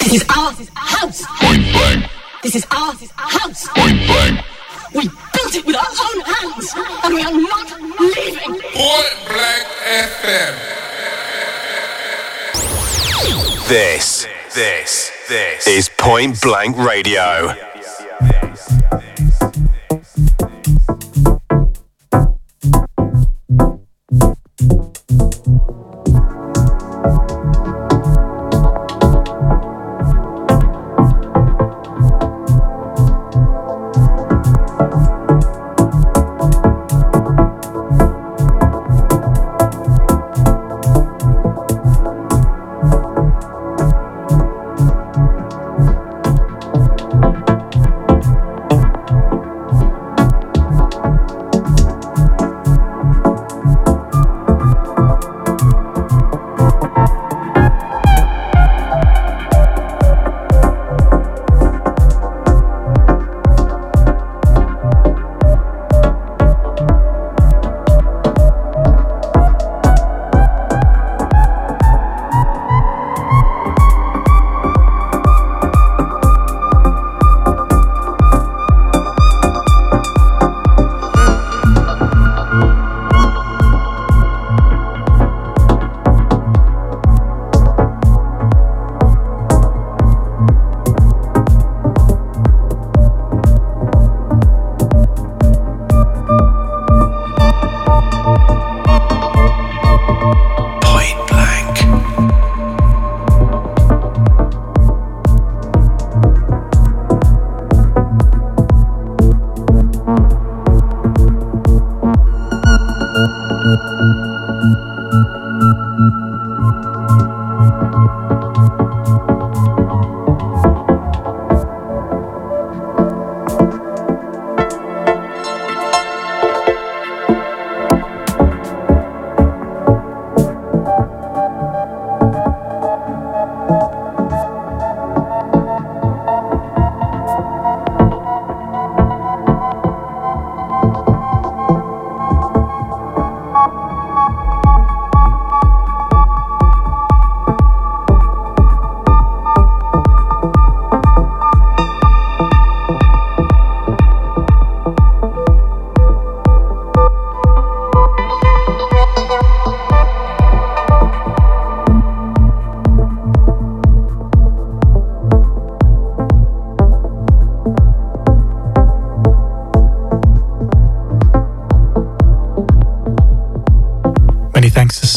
This is our house. Point blank. This is our house. Point blank. We built it with our own hands, and we are not leaving. Point Blank FM. This, this, this is Point Blank Radio.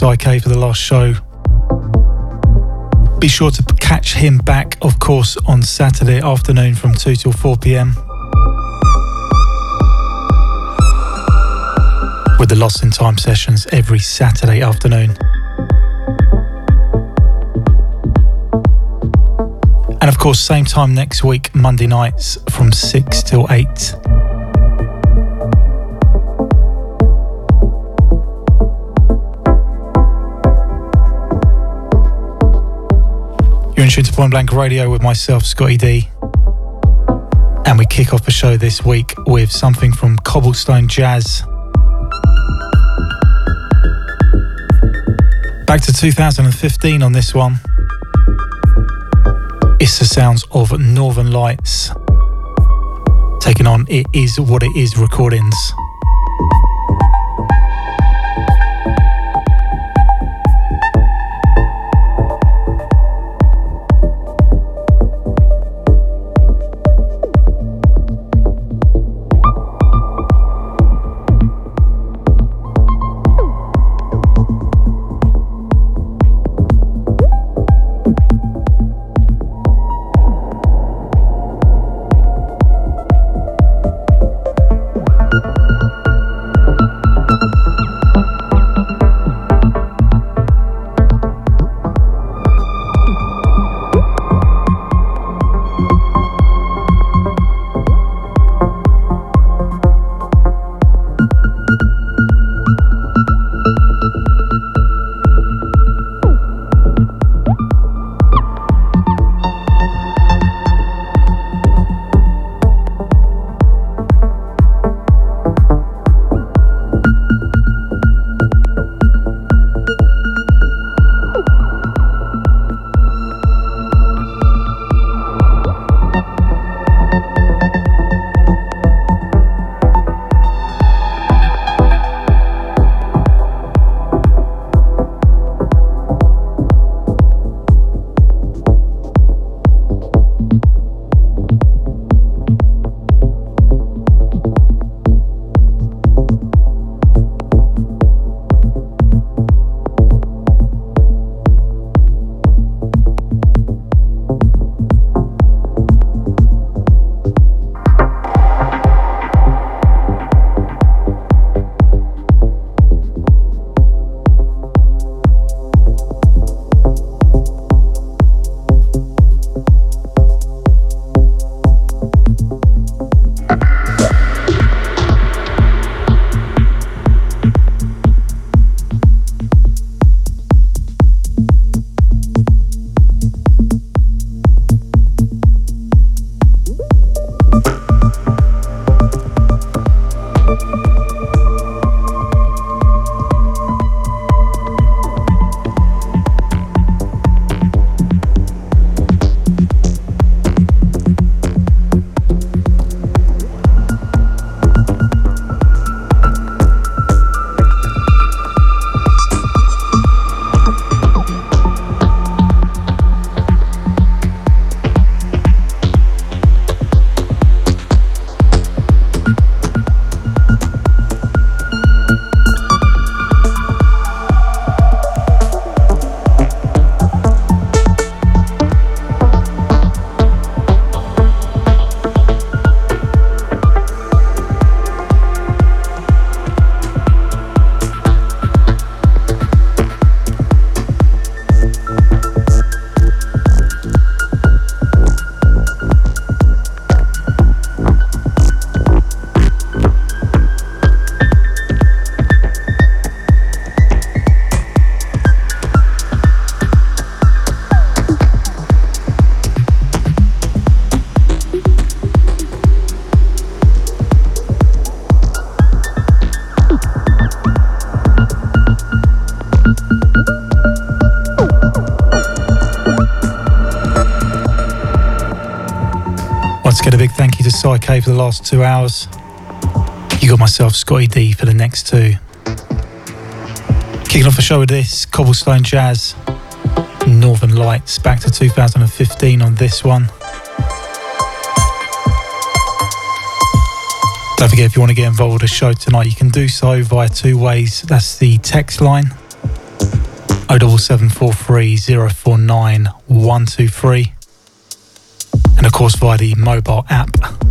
Psyche for the last show. Be sure to catch him back, of course, on Saturday afternoon from 2 till 4 pm. With the Lost in Time sessions every Saturday afternoon. And of course, same time next week, Monday nights from 6 till 8. You're in tune to Point Blank Radio with myself, Scottie D. And we kick off the show this week with something from Cobblestone Jazz. Back to 2015 on this one. It's the sounds of Northern Lights. Taking on It Is What It Is recordings. Like to get a big thank you to Psyche for the last two hours. You got myself, Scottie D, for the next two. Kicking off the show with this Cobblestone Jazz, Northern Lights, back to 2015 on this one. Don't forget, if you want to get involved with the show tonight, you can do so via two ways. That's the text line 07743 049 123 and of course via the mobile app.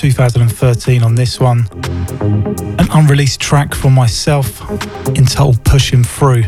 2013 on this one. An unreleased track from myself entitled Pushing Through.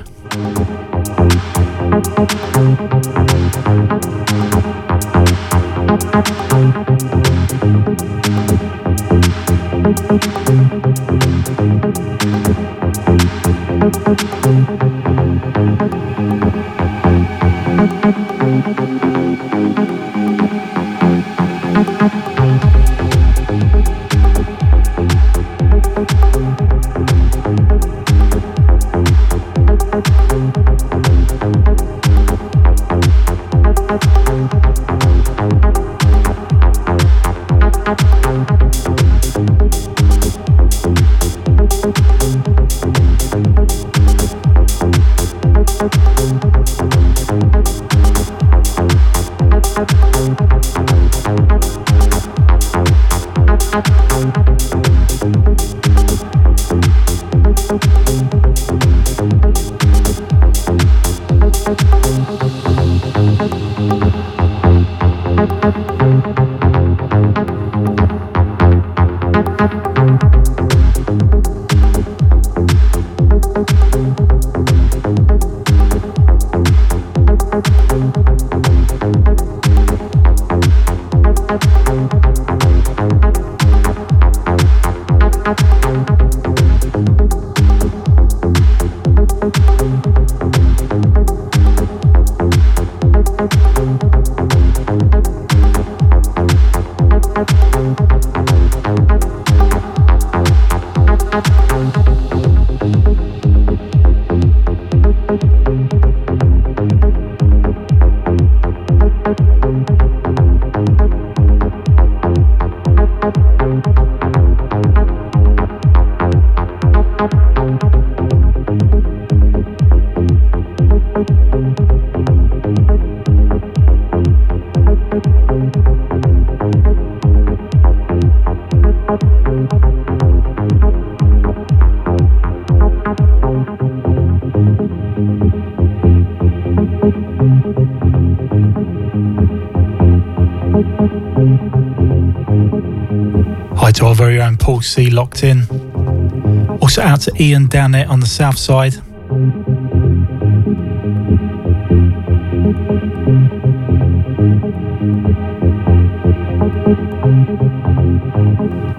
Ian down there on the south side.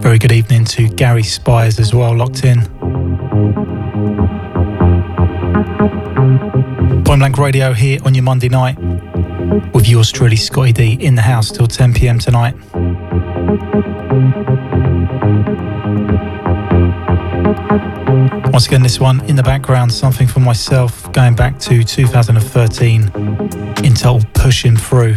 Very good evening to Gary Spires as well, locked in. Point Blank Radio here on your Monday night with yours truly, Scottie D, in the house till 10 pm tonight. Once again, this one in the background, something for myself going back to 2013, Intel pushing through.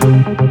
Thank you.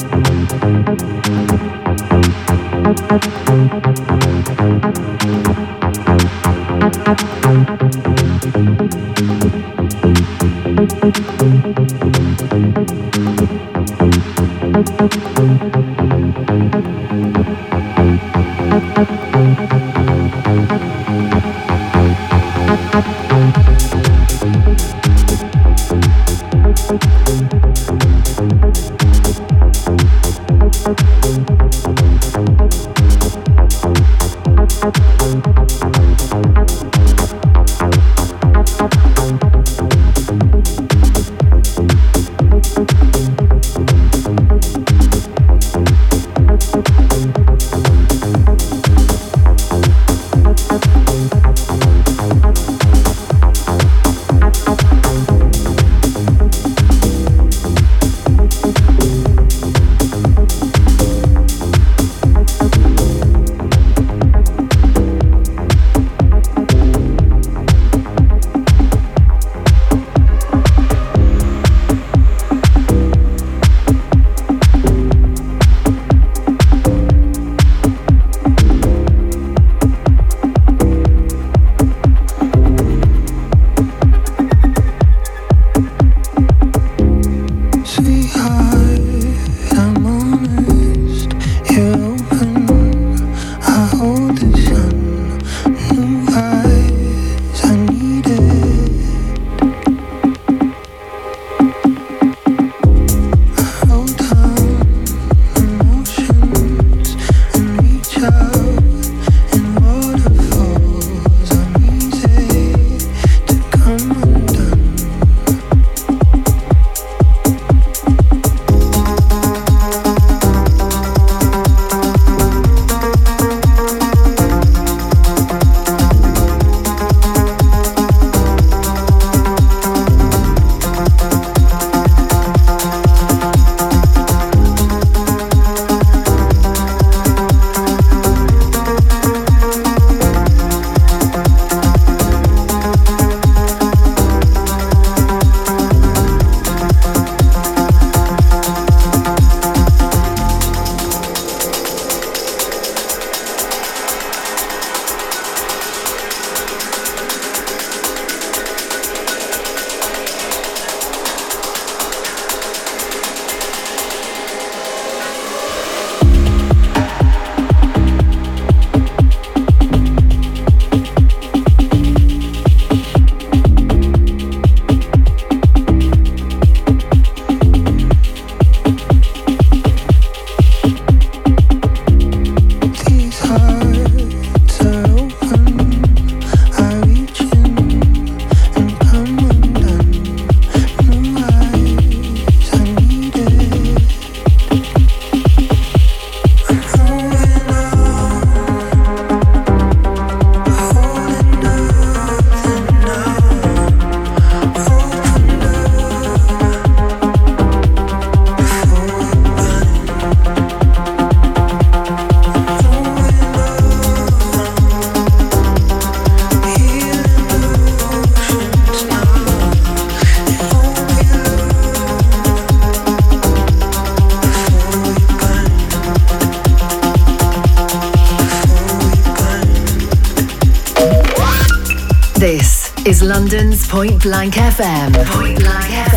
London's Point Blank FM. Point Blank FM.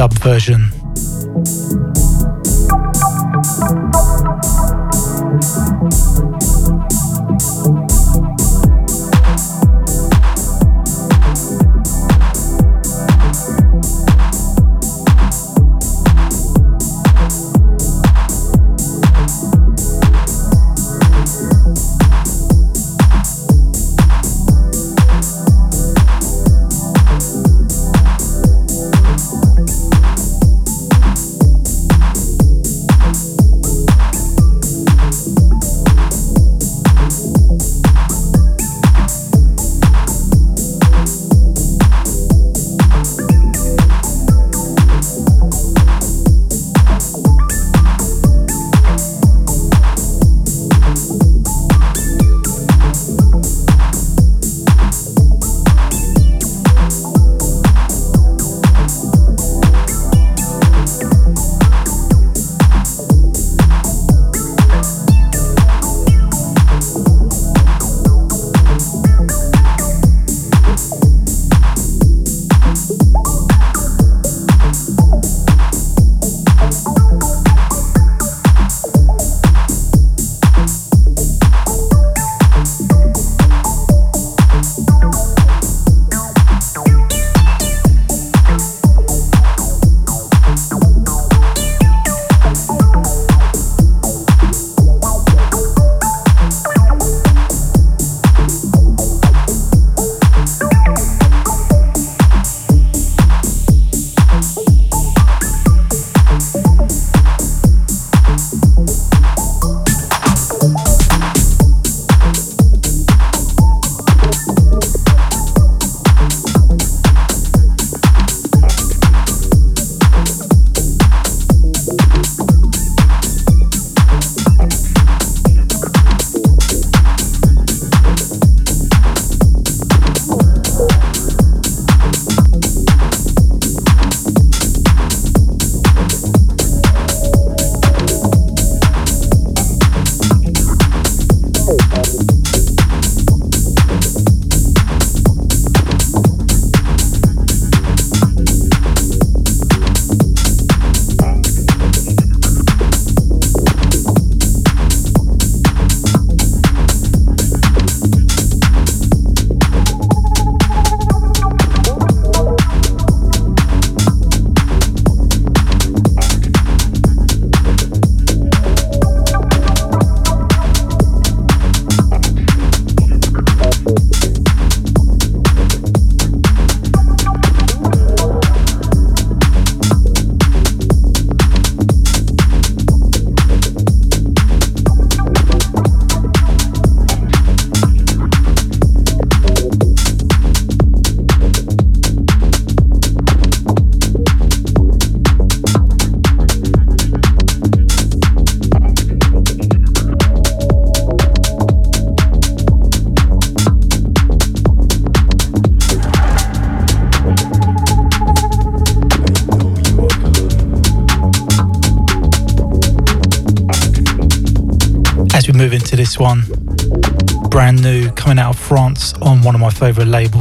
Dub version.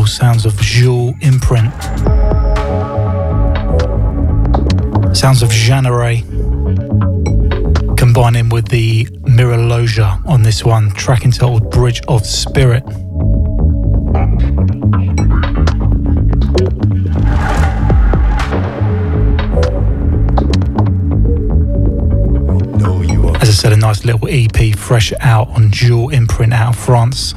Sounds of Jules Imprint. Sounds of Jeanneret. Combining with the Mirror Loja on this one, track entitled Bridge of Spirit. As I said, a nice little EP fresh out on Jules Imprint out of France.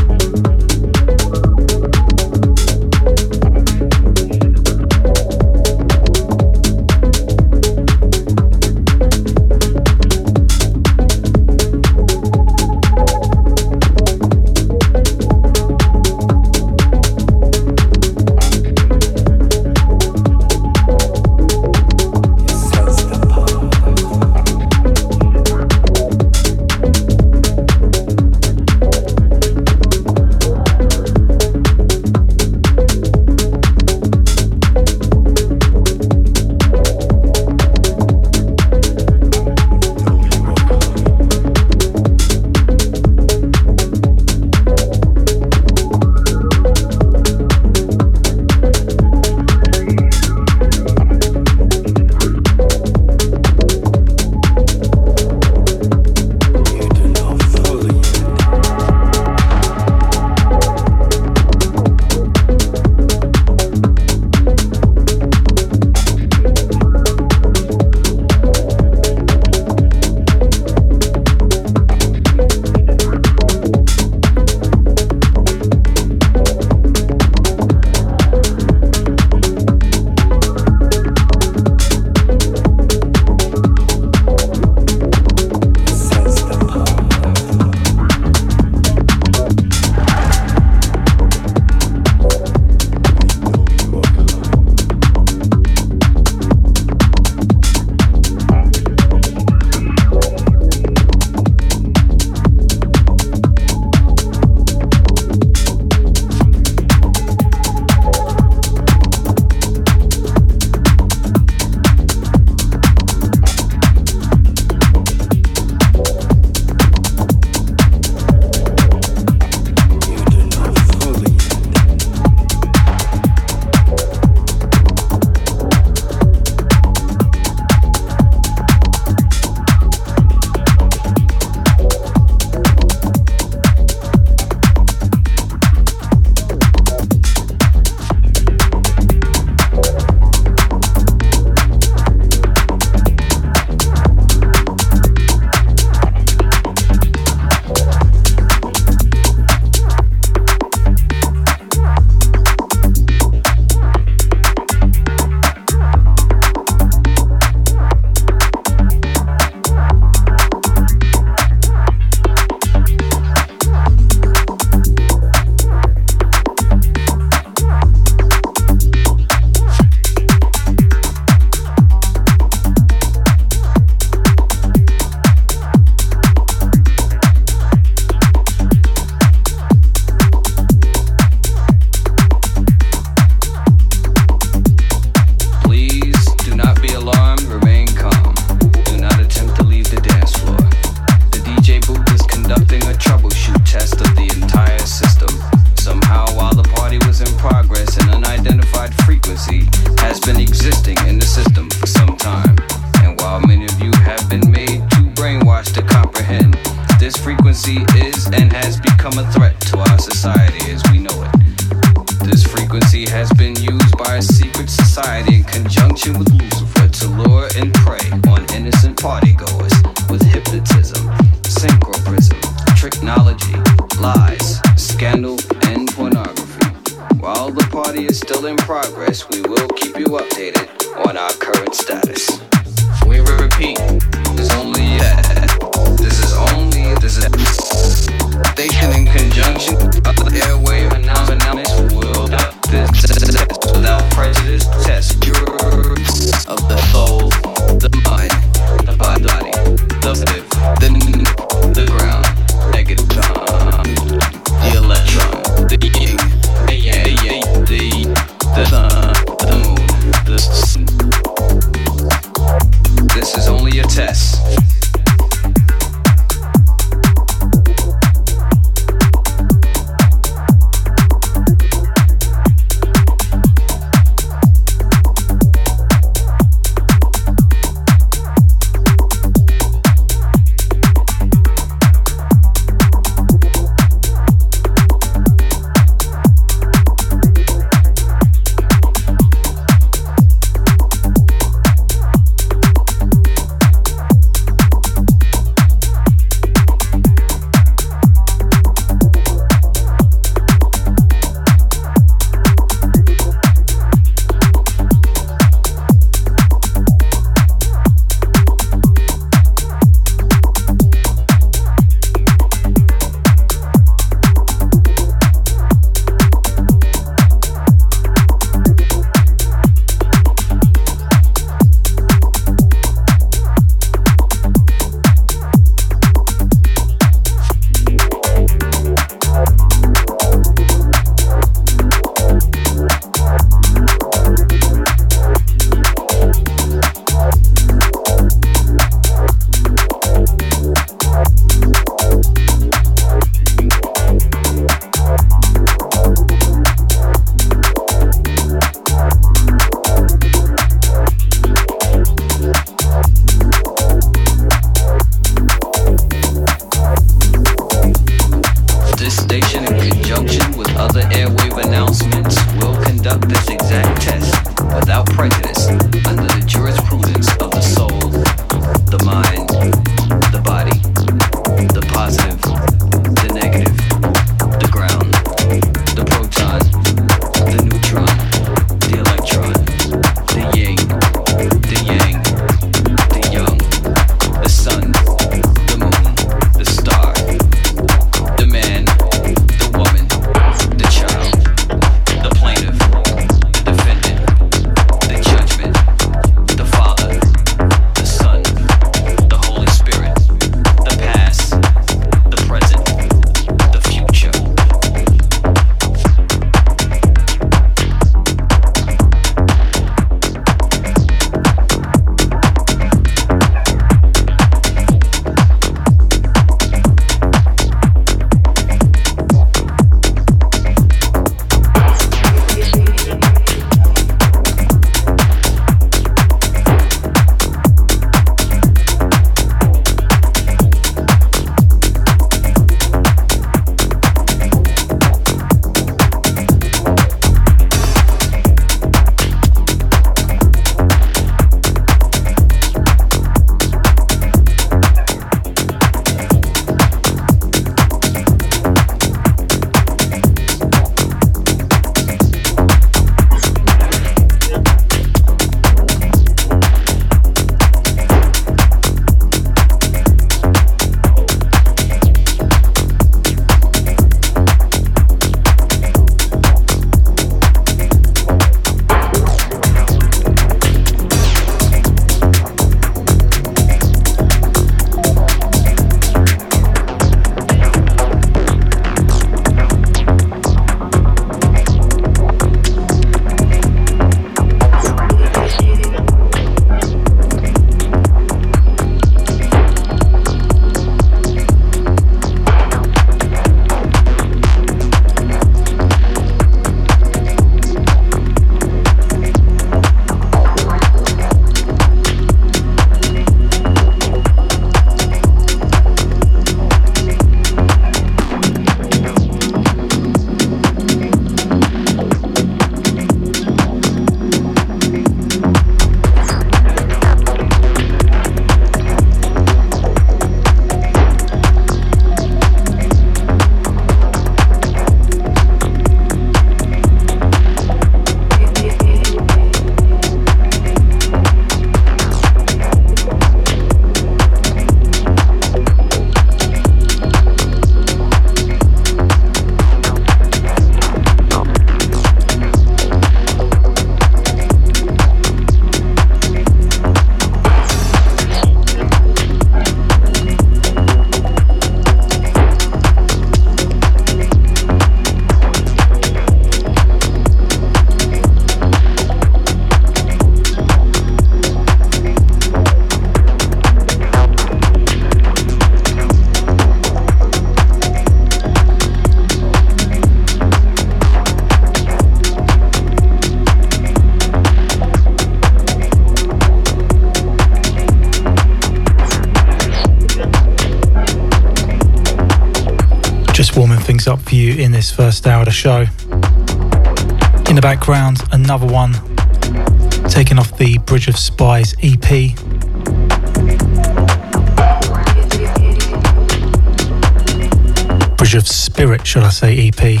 EP.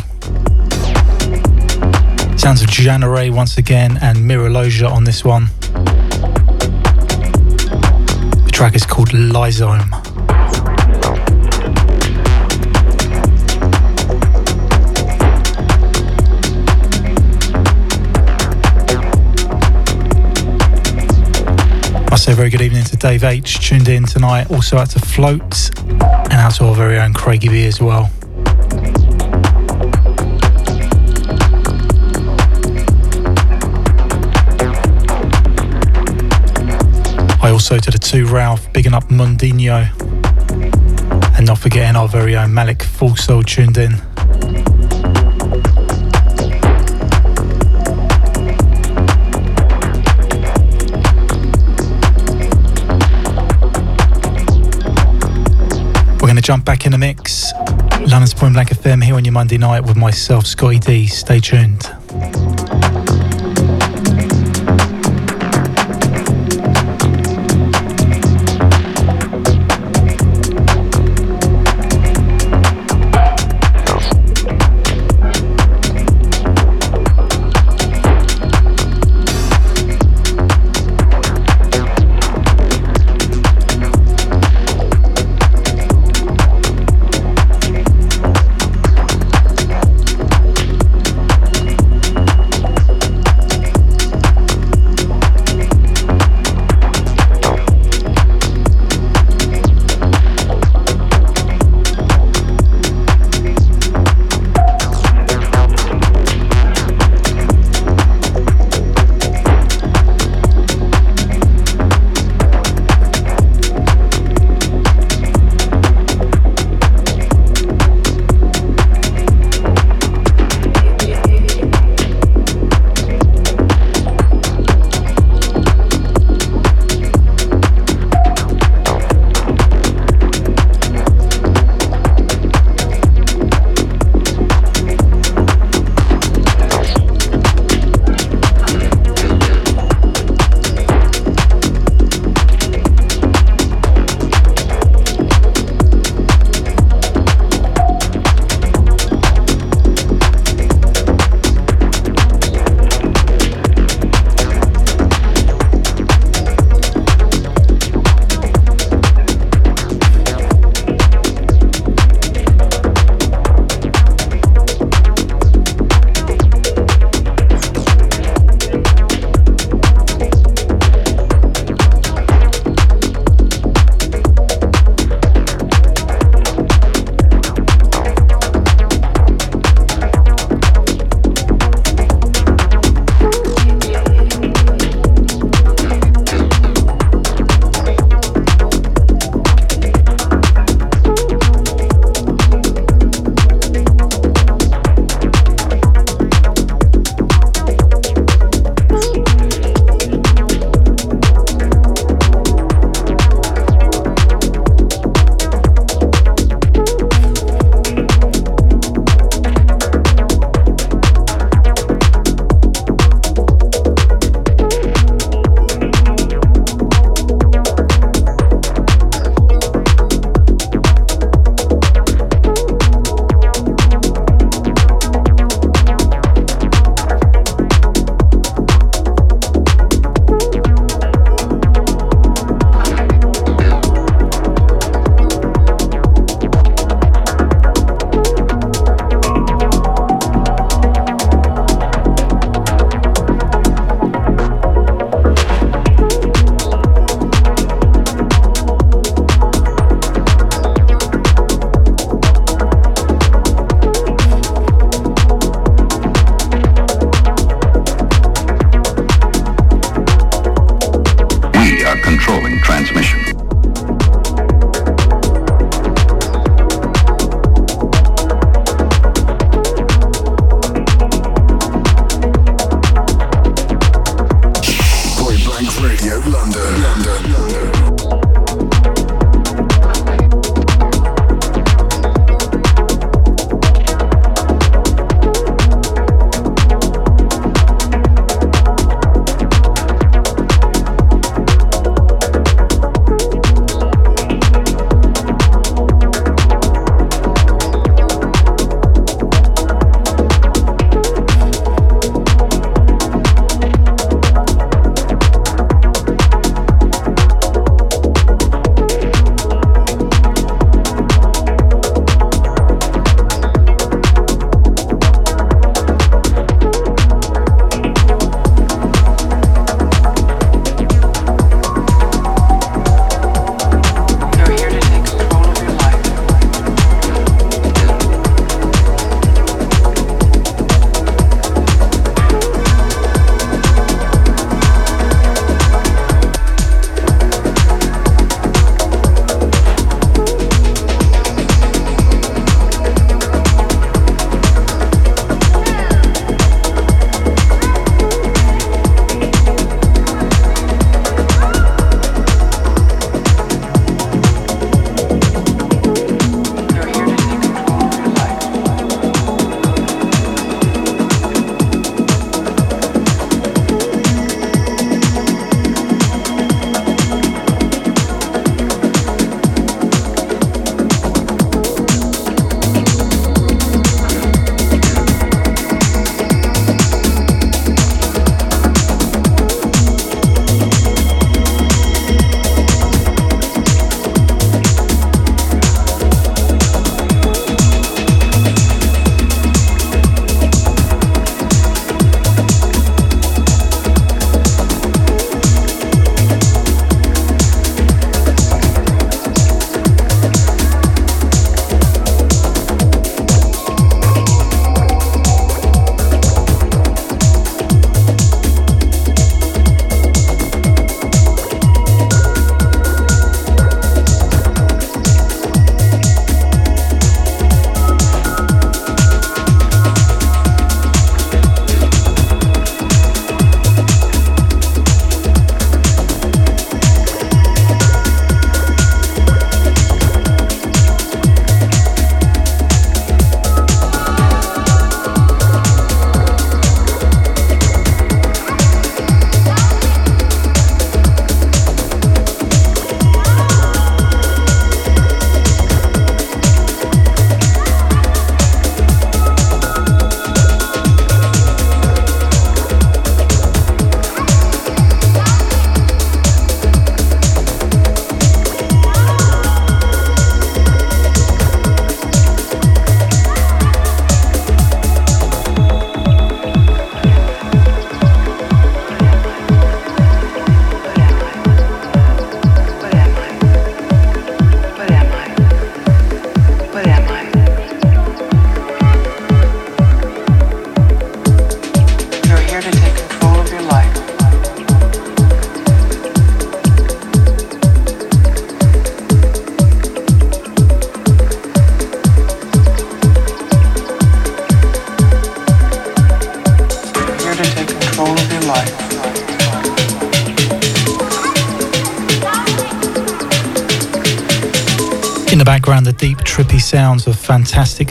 Sounds of January once again and Miraloja on this one. The track is called Lysome. I say very good evening to Dave H, tuned in tonight. Also out to Float and out to our very own Craigie B as well. Also to the two Ralph, bigging up Mundinho. And not forgetting our very own Malik Full Soul tuned in. We're going to jump back in the mix. London's Point Blank FM here on your Monday night with myself, Scottie D. Stay tuned.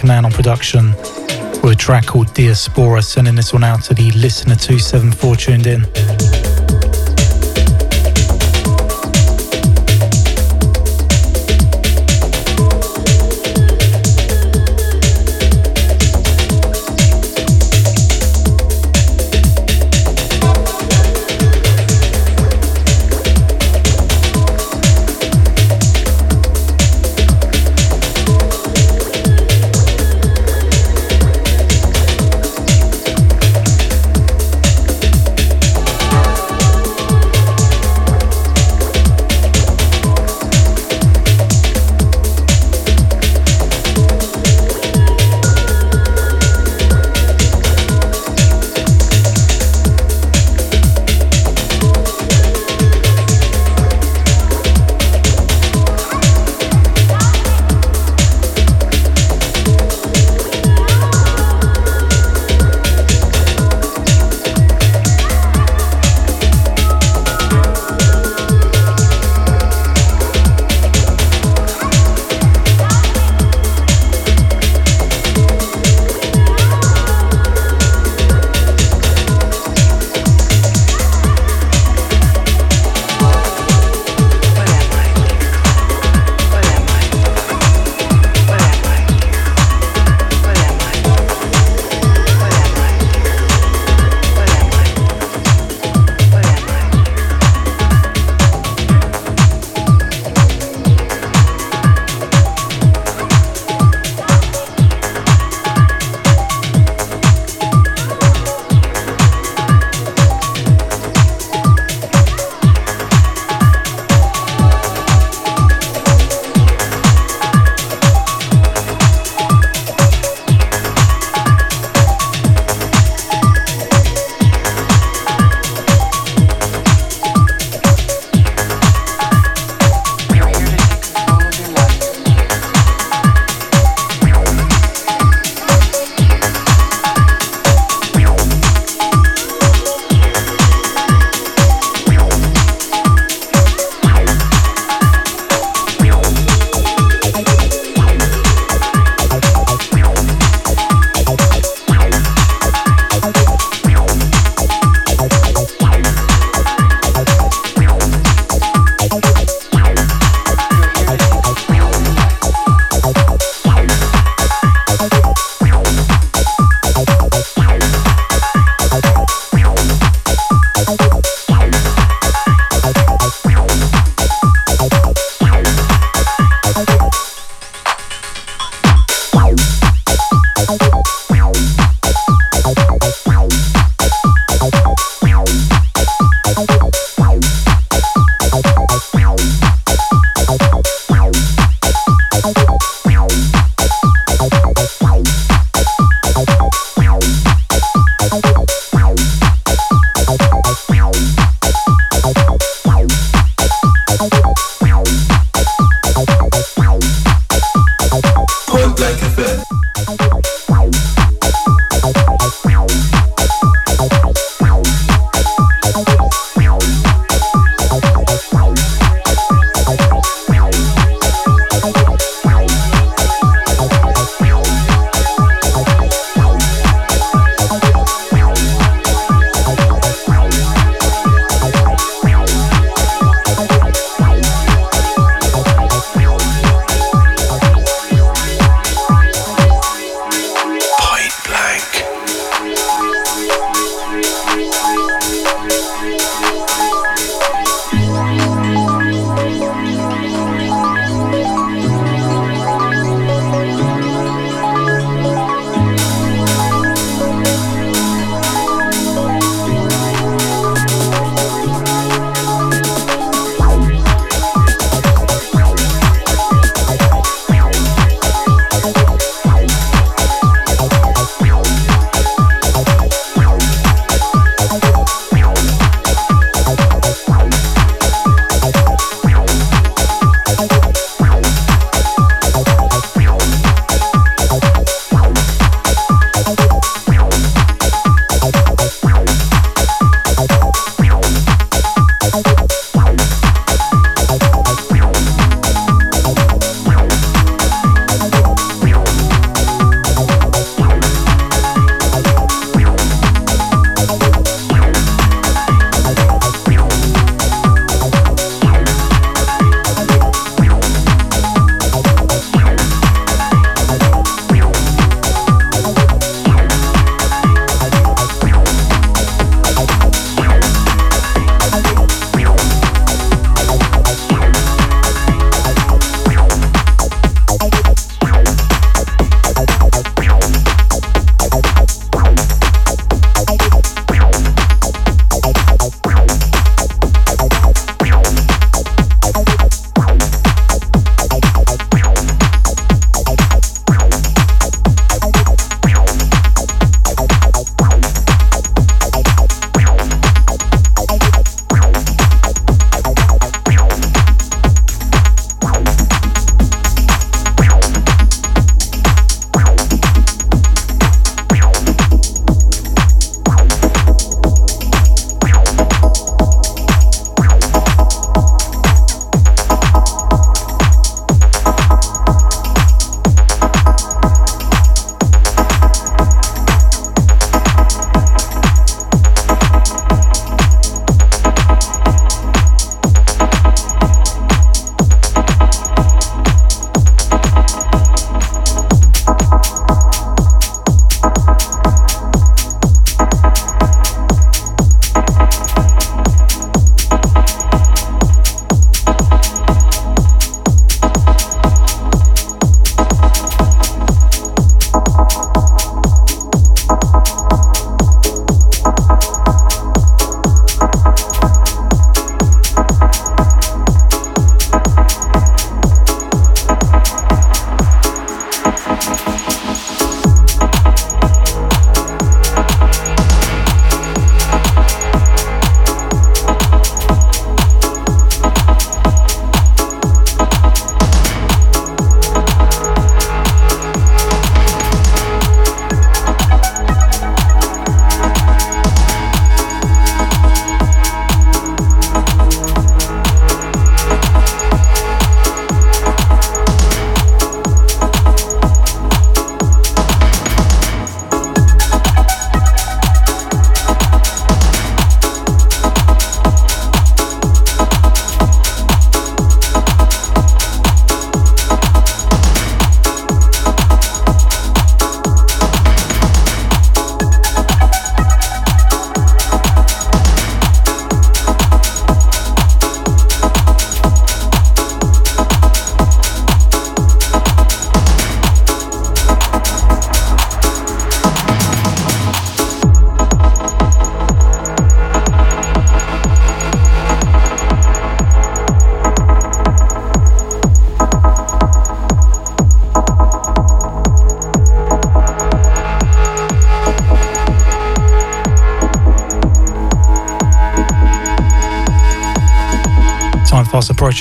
Man on production with a track called Diaspora, sending this one out to the listener 274 tuned in.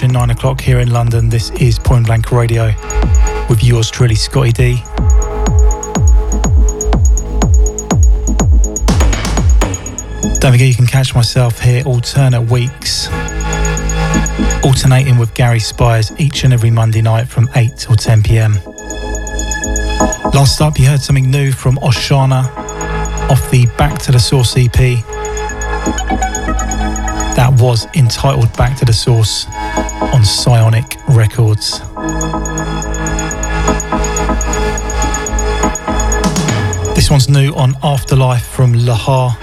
Approaching nine o'clock here in London. This is Point Blank Radio with yours truly, Scottie D. Don't forget you can catch myself here alternate weeks, alternating with Gary Spires each and every Monday night from 8 till 10 pm. Last up, you heard something new from Oshana off the Back to the Source EP. That was entitled Back to the Source on Psionic Records. This one's new on Afterlife from Lahar.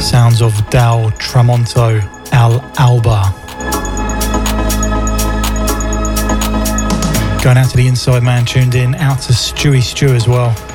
Sounds of Dal Tramonto Al Alba. Going out to the inside man tuned in, out to Stewie Stew as well.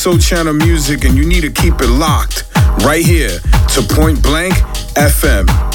Soul Channel Music, and you need to keep it locked right here to Point Blank FM.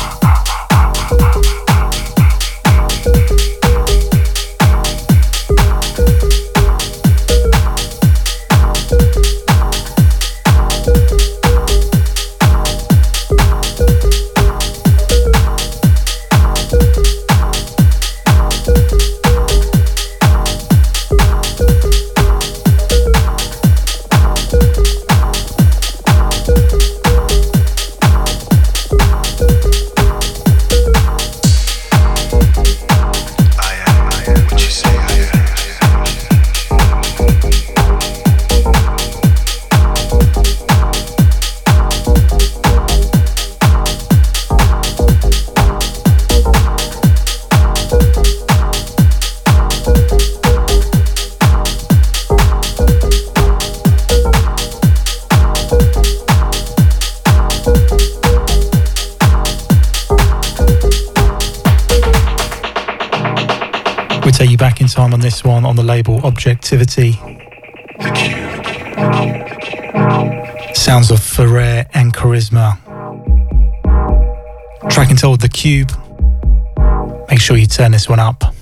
Label Objectivity. Sounds of Ferrer and Charisma. Track entitled The Cube. Make sure you turn this one up.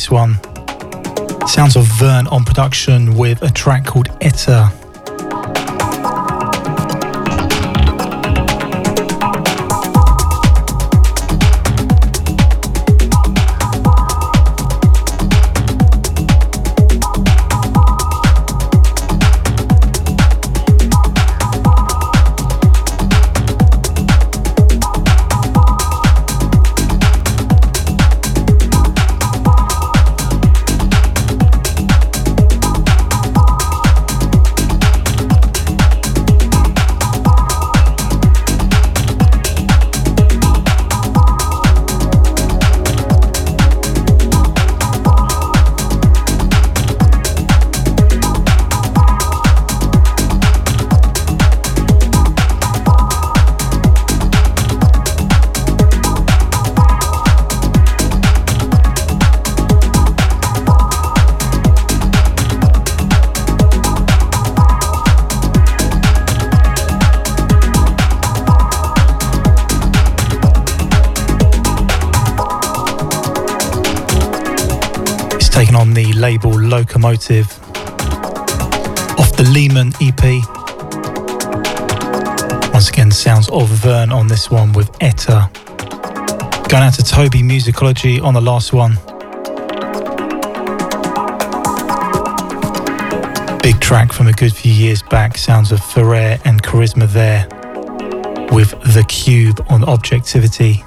This one. Sounds of Vern on production with a track called Etta. Locomotive off the Lehman EP. Once again, sounds of Vern on this one with Etta. Going out to Toby Musicology on the last one. Big track from a good few years back, sounds of Ferrer and Charisma there with The Cube on Objectivity.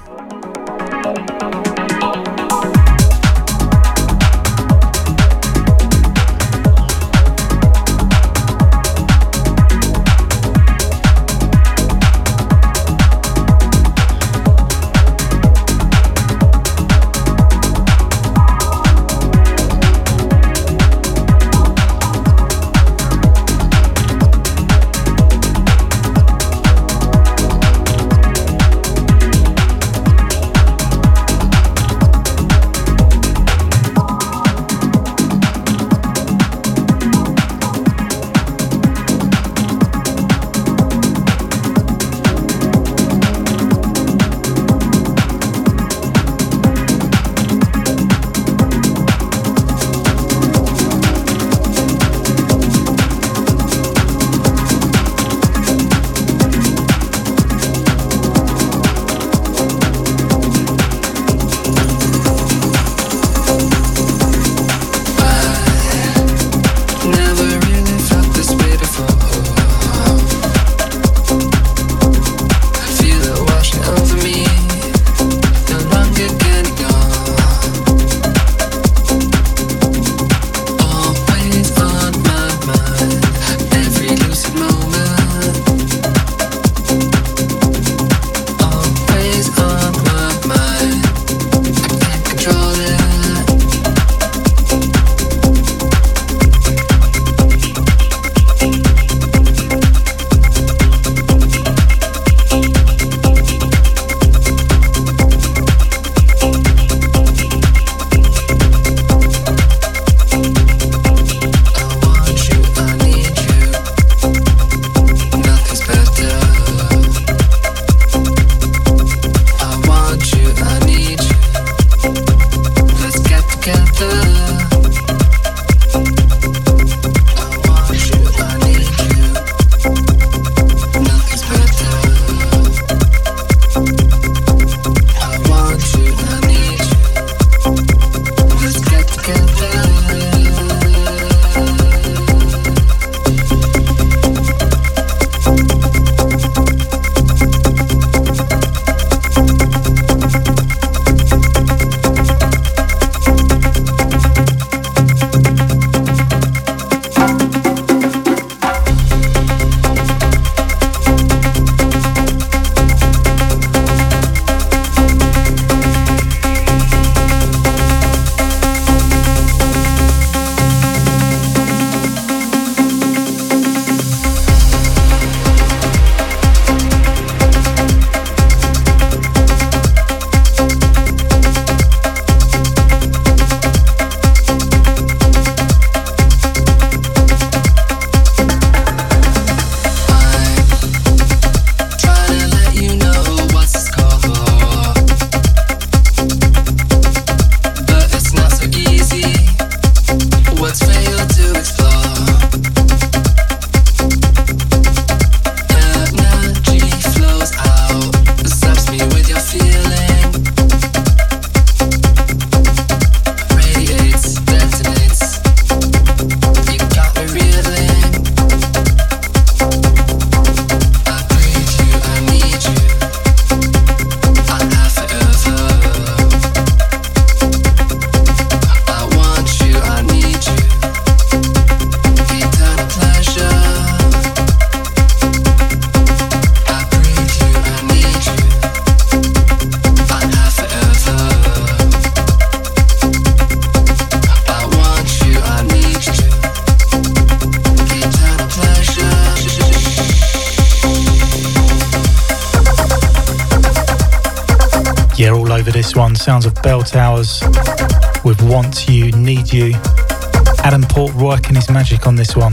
this one, Sounds of Belltowers with Want You, Need You. Adam Port working his magic on this one.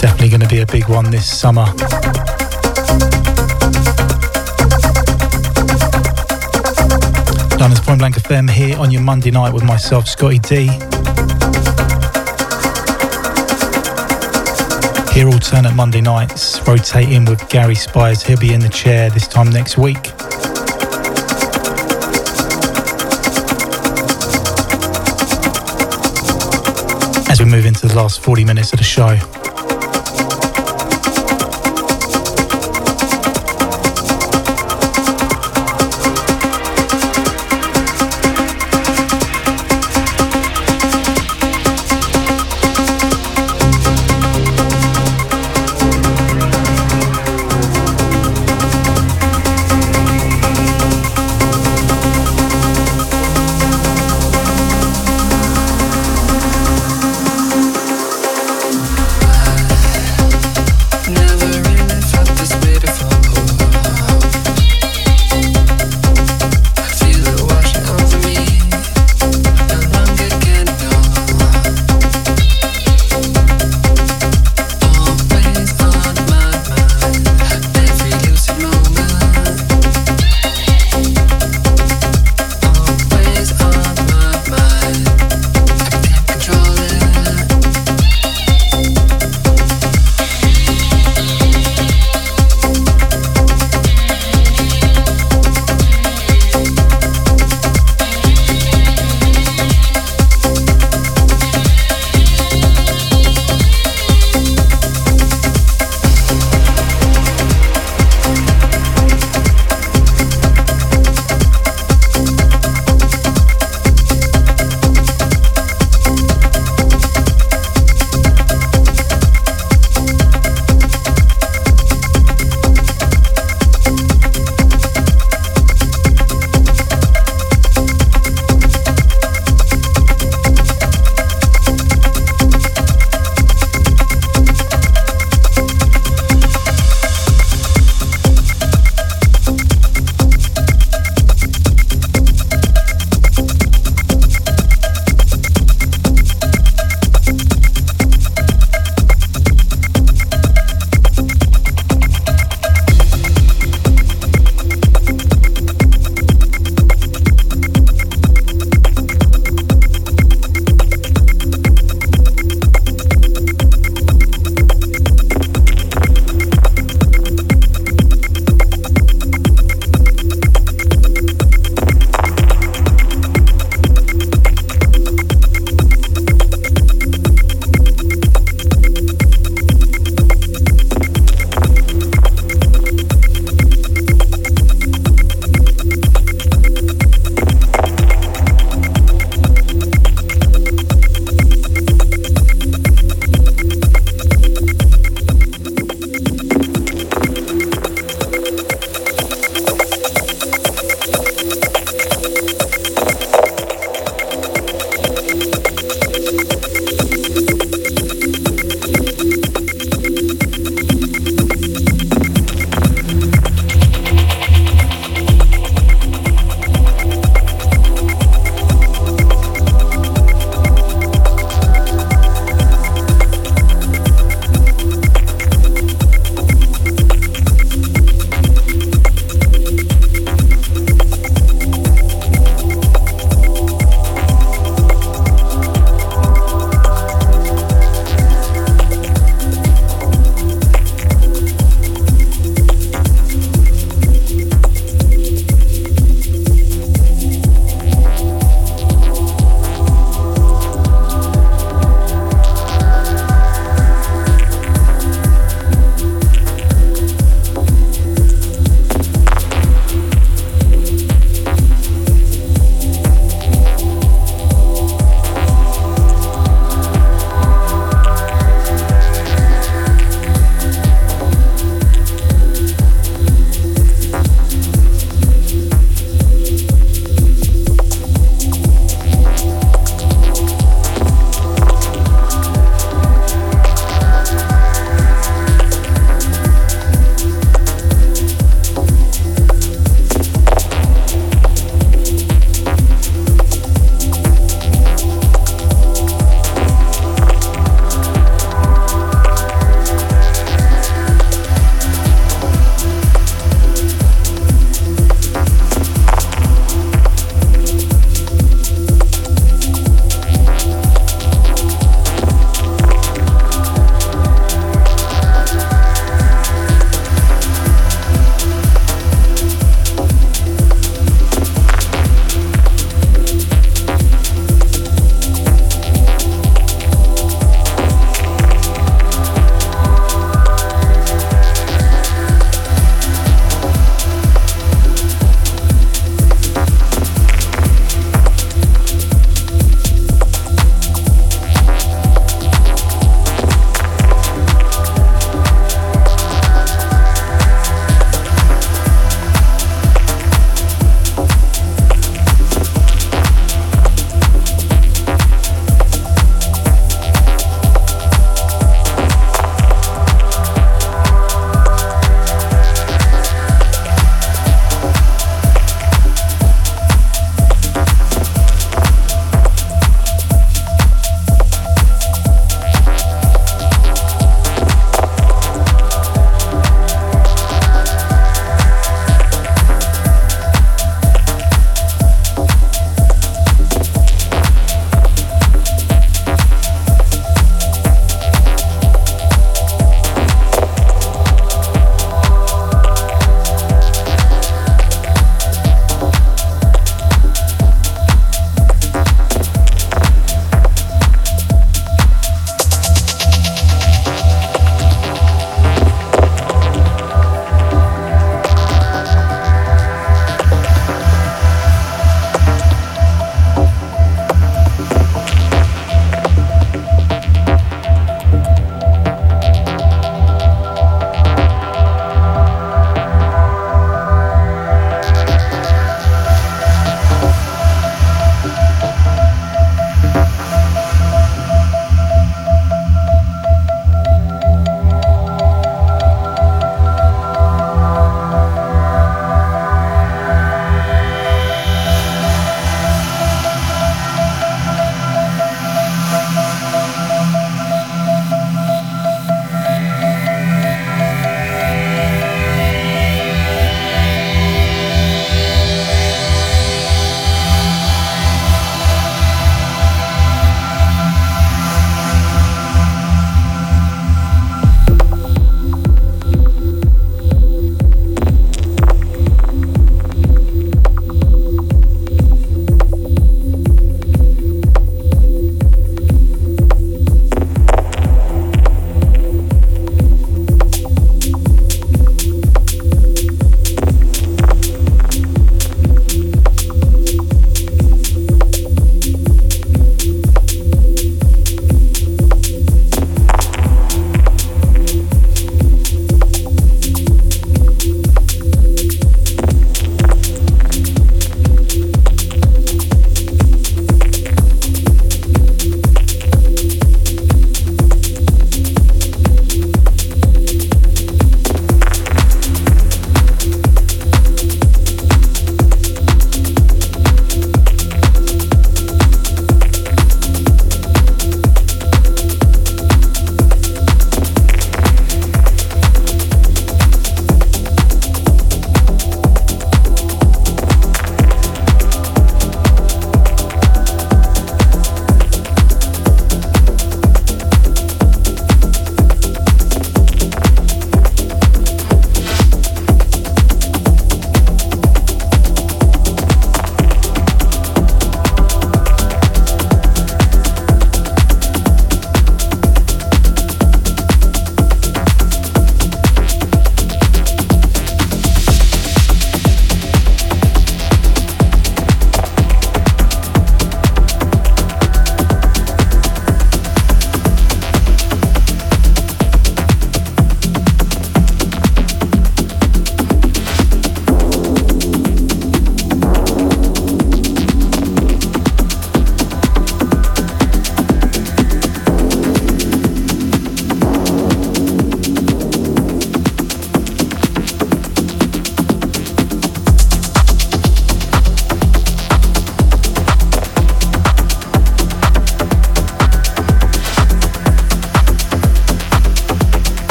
Definitely going to be a big one this summer. London's Point Blank FM here on your Monday night with myself, Scottie D. Here alternate Monday nights, rotating with Gary Spires. He'll be in the chair this time next week. As we move into the last 40 minutes of the show.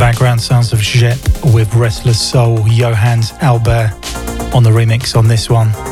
Background sounds of Jet with Restless Soul, Johannes Albert on the remix on this one.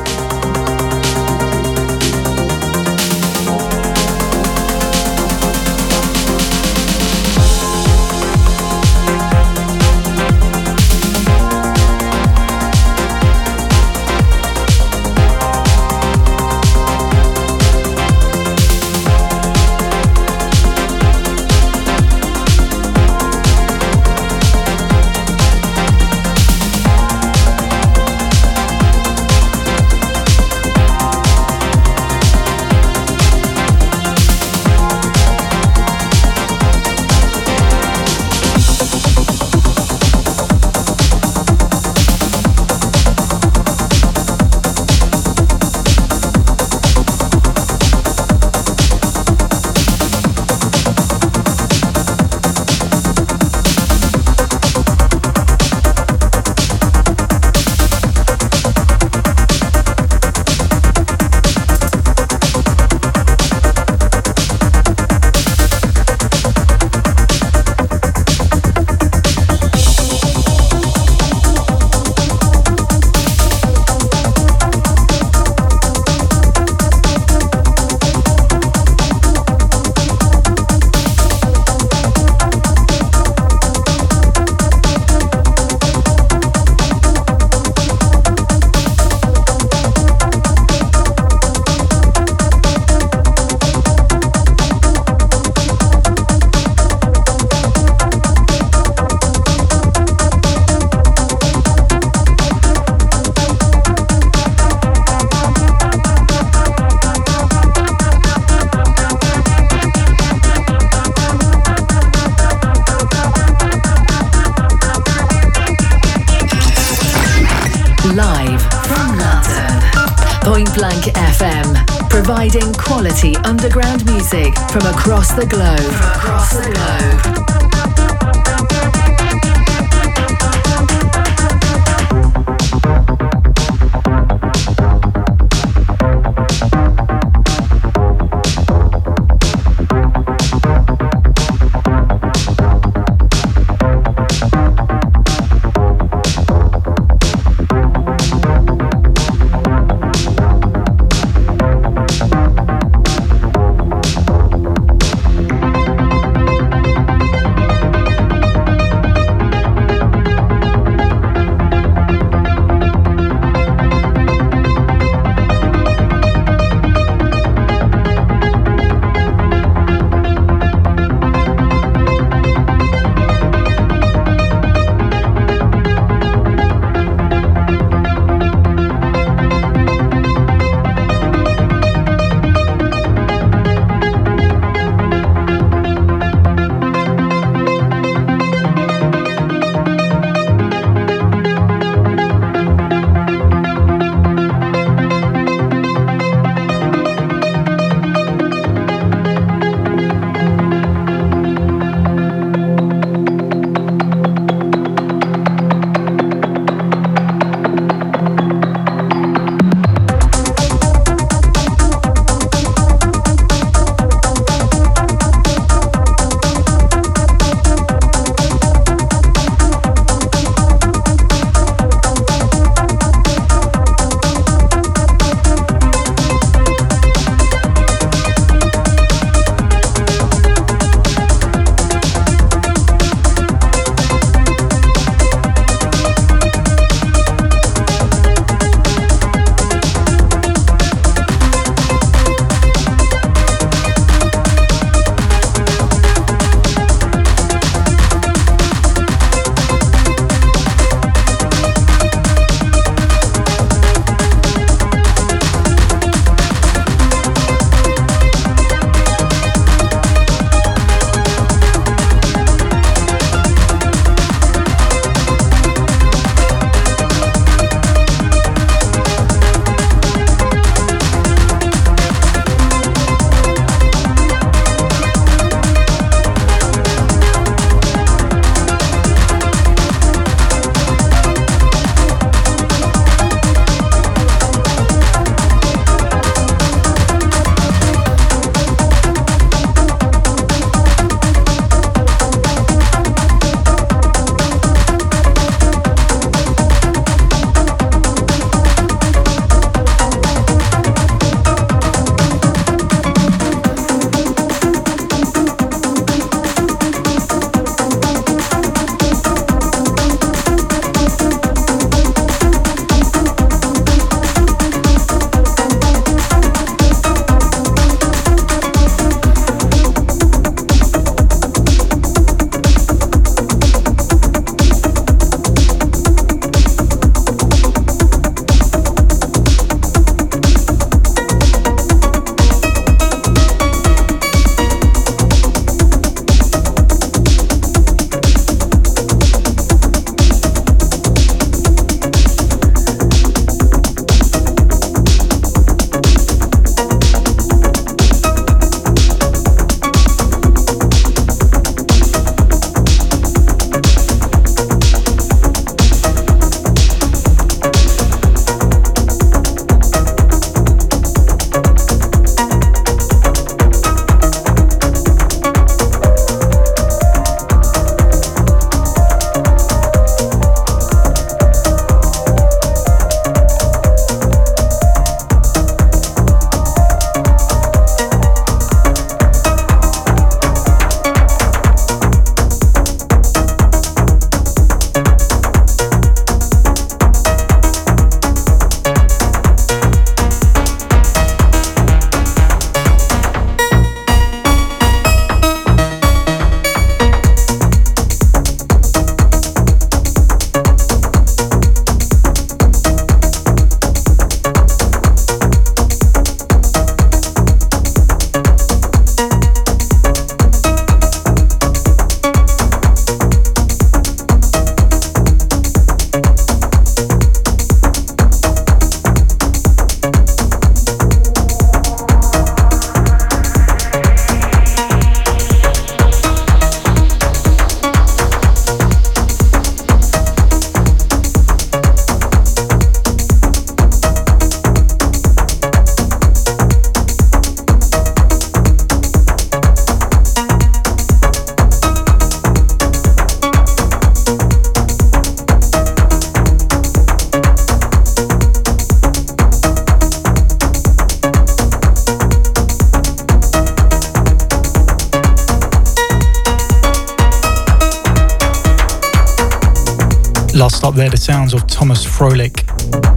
Frolic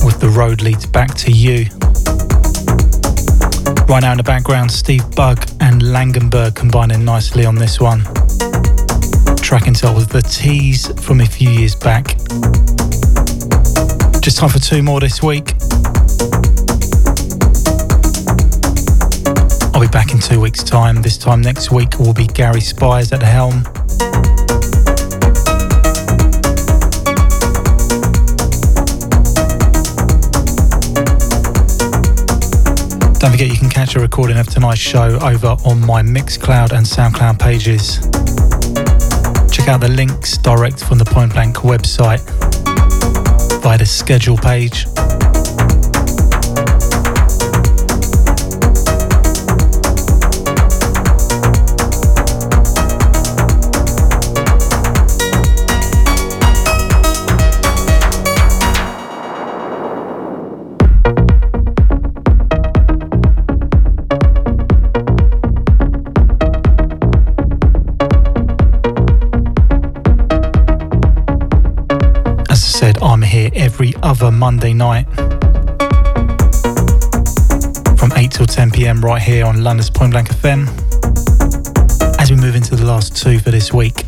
with The Road Leads Back to You. Right now in the background, Steve Bug and Langenberg combining nicely on this one. Track entitled The Tease from a few years back. Just time for two more this week. I'll be back in two weeks' time. This time next week will be Gary Spires at the helm. Don't forget you can catch a recording of tonight's show over on my Mixcloud and Soundcloud pages. Check out the links direct from the Point Blank website via the schedule page. Other Monday night from 8 till 10 pm right here on London's Point Blank FM as we move into the last two for this week.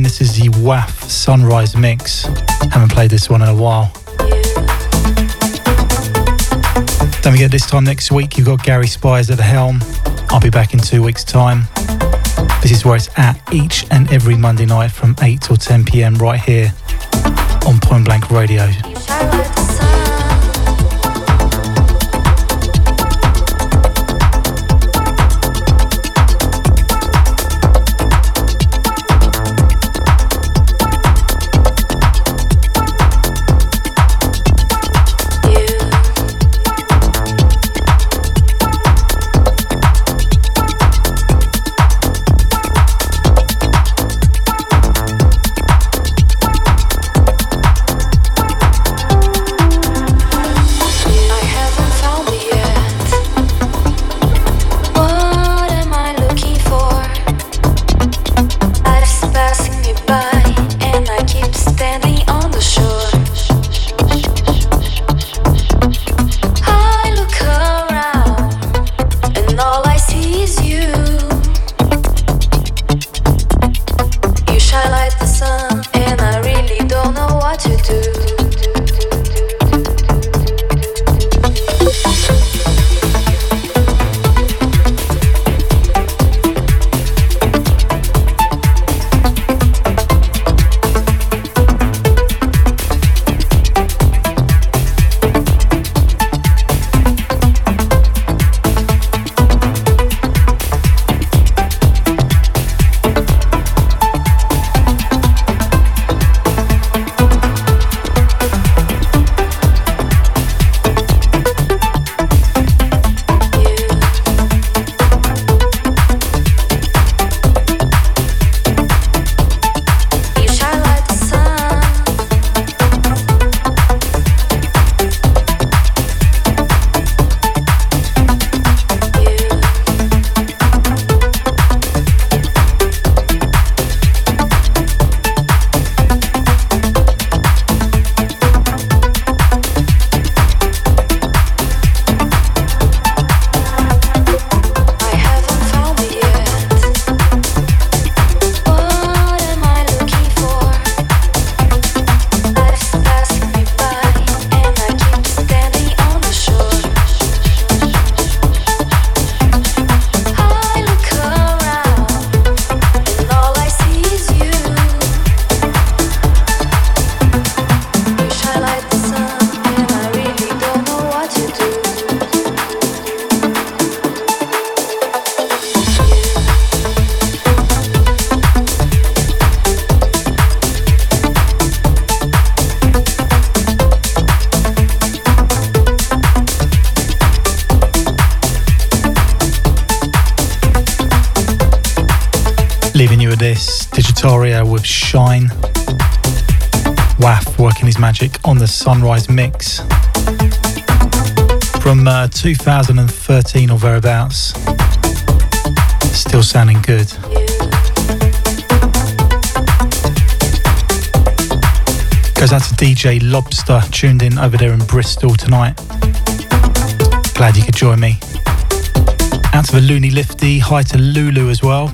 This is the WAF Sunrise Mix. Haven't played this one in a while. Don't forget, this time next week, you've got Gary Spires at the helm. I'll be back in two weeks' time. This is where it's at each and every Monday night from 8 till 10 pm right here on Point Blank Radio. Sunrise mix from uh, 2013 or thereabouts. Still sounding good. Goes out to DJ Lobster, tuned in over there in Bristol tonight. Glad you could join me. Out to the Loony Lifty, hi to Lulu as well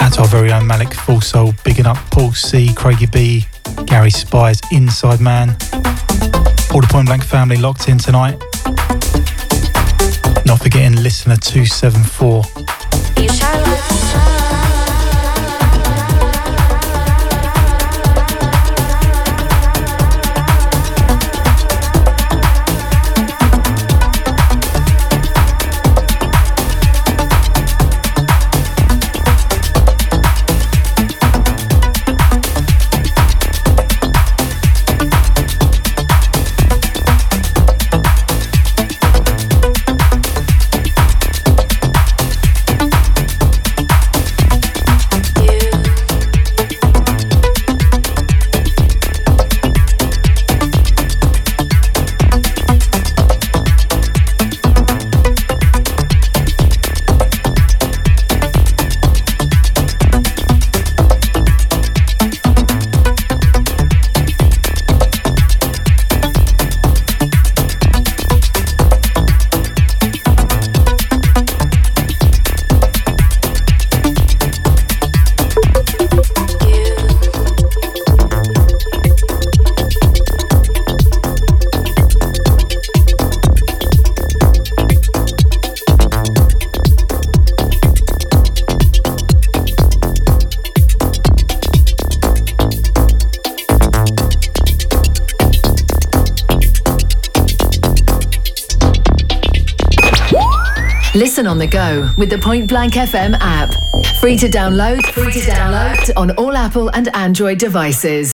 At our very own Malik Full Soul, bigging up Paul C, Craigie B, Gary Spiers, Inside Man. All the Point Blank family locked in tonight. Not forgetting listener 274. Go with the Point Blank FM app. Free to download, free to download on all Apple and Android devices.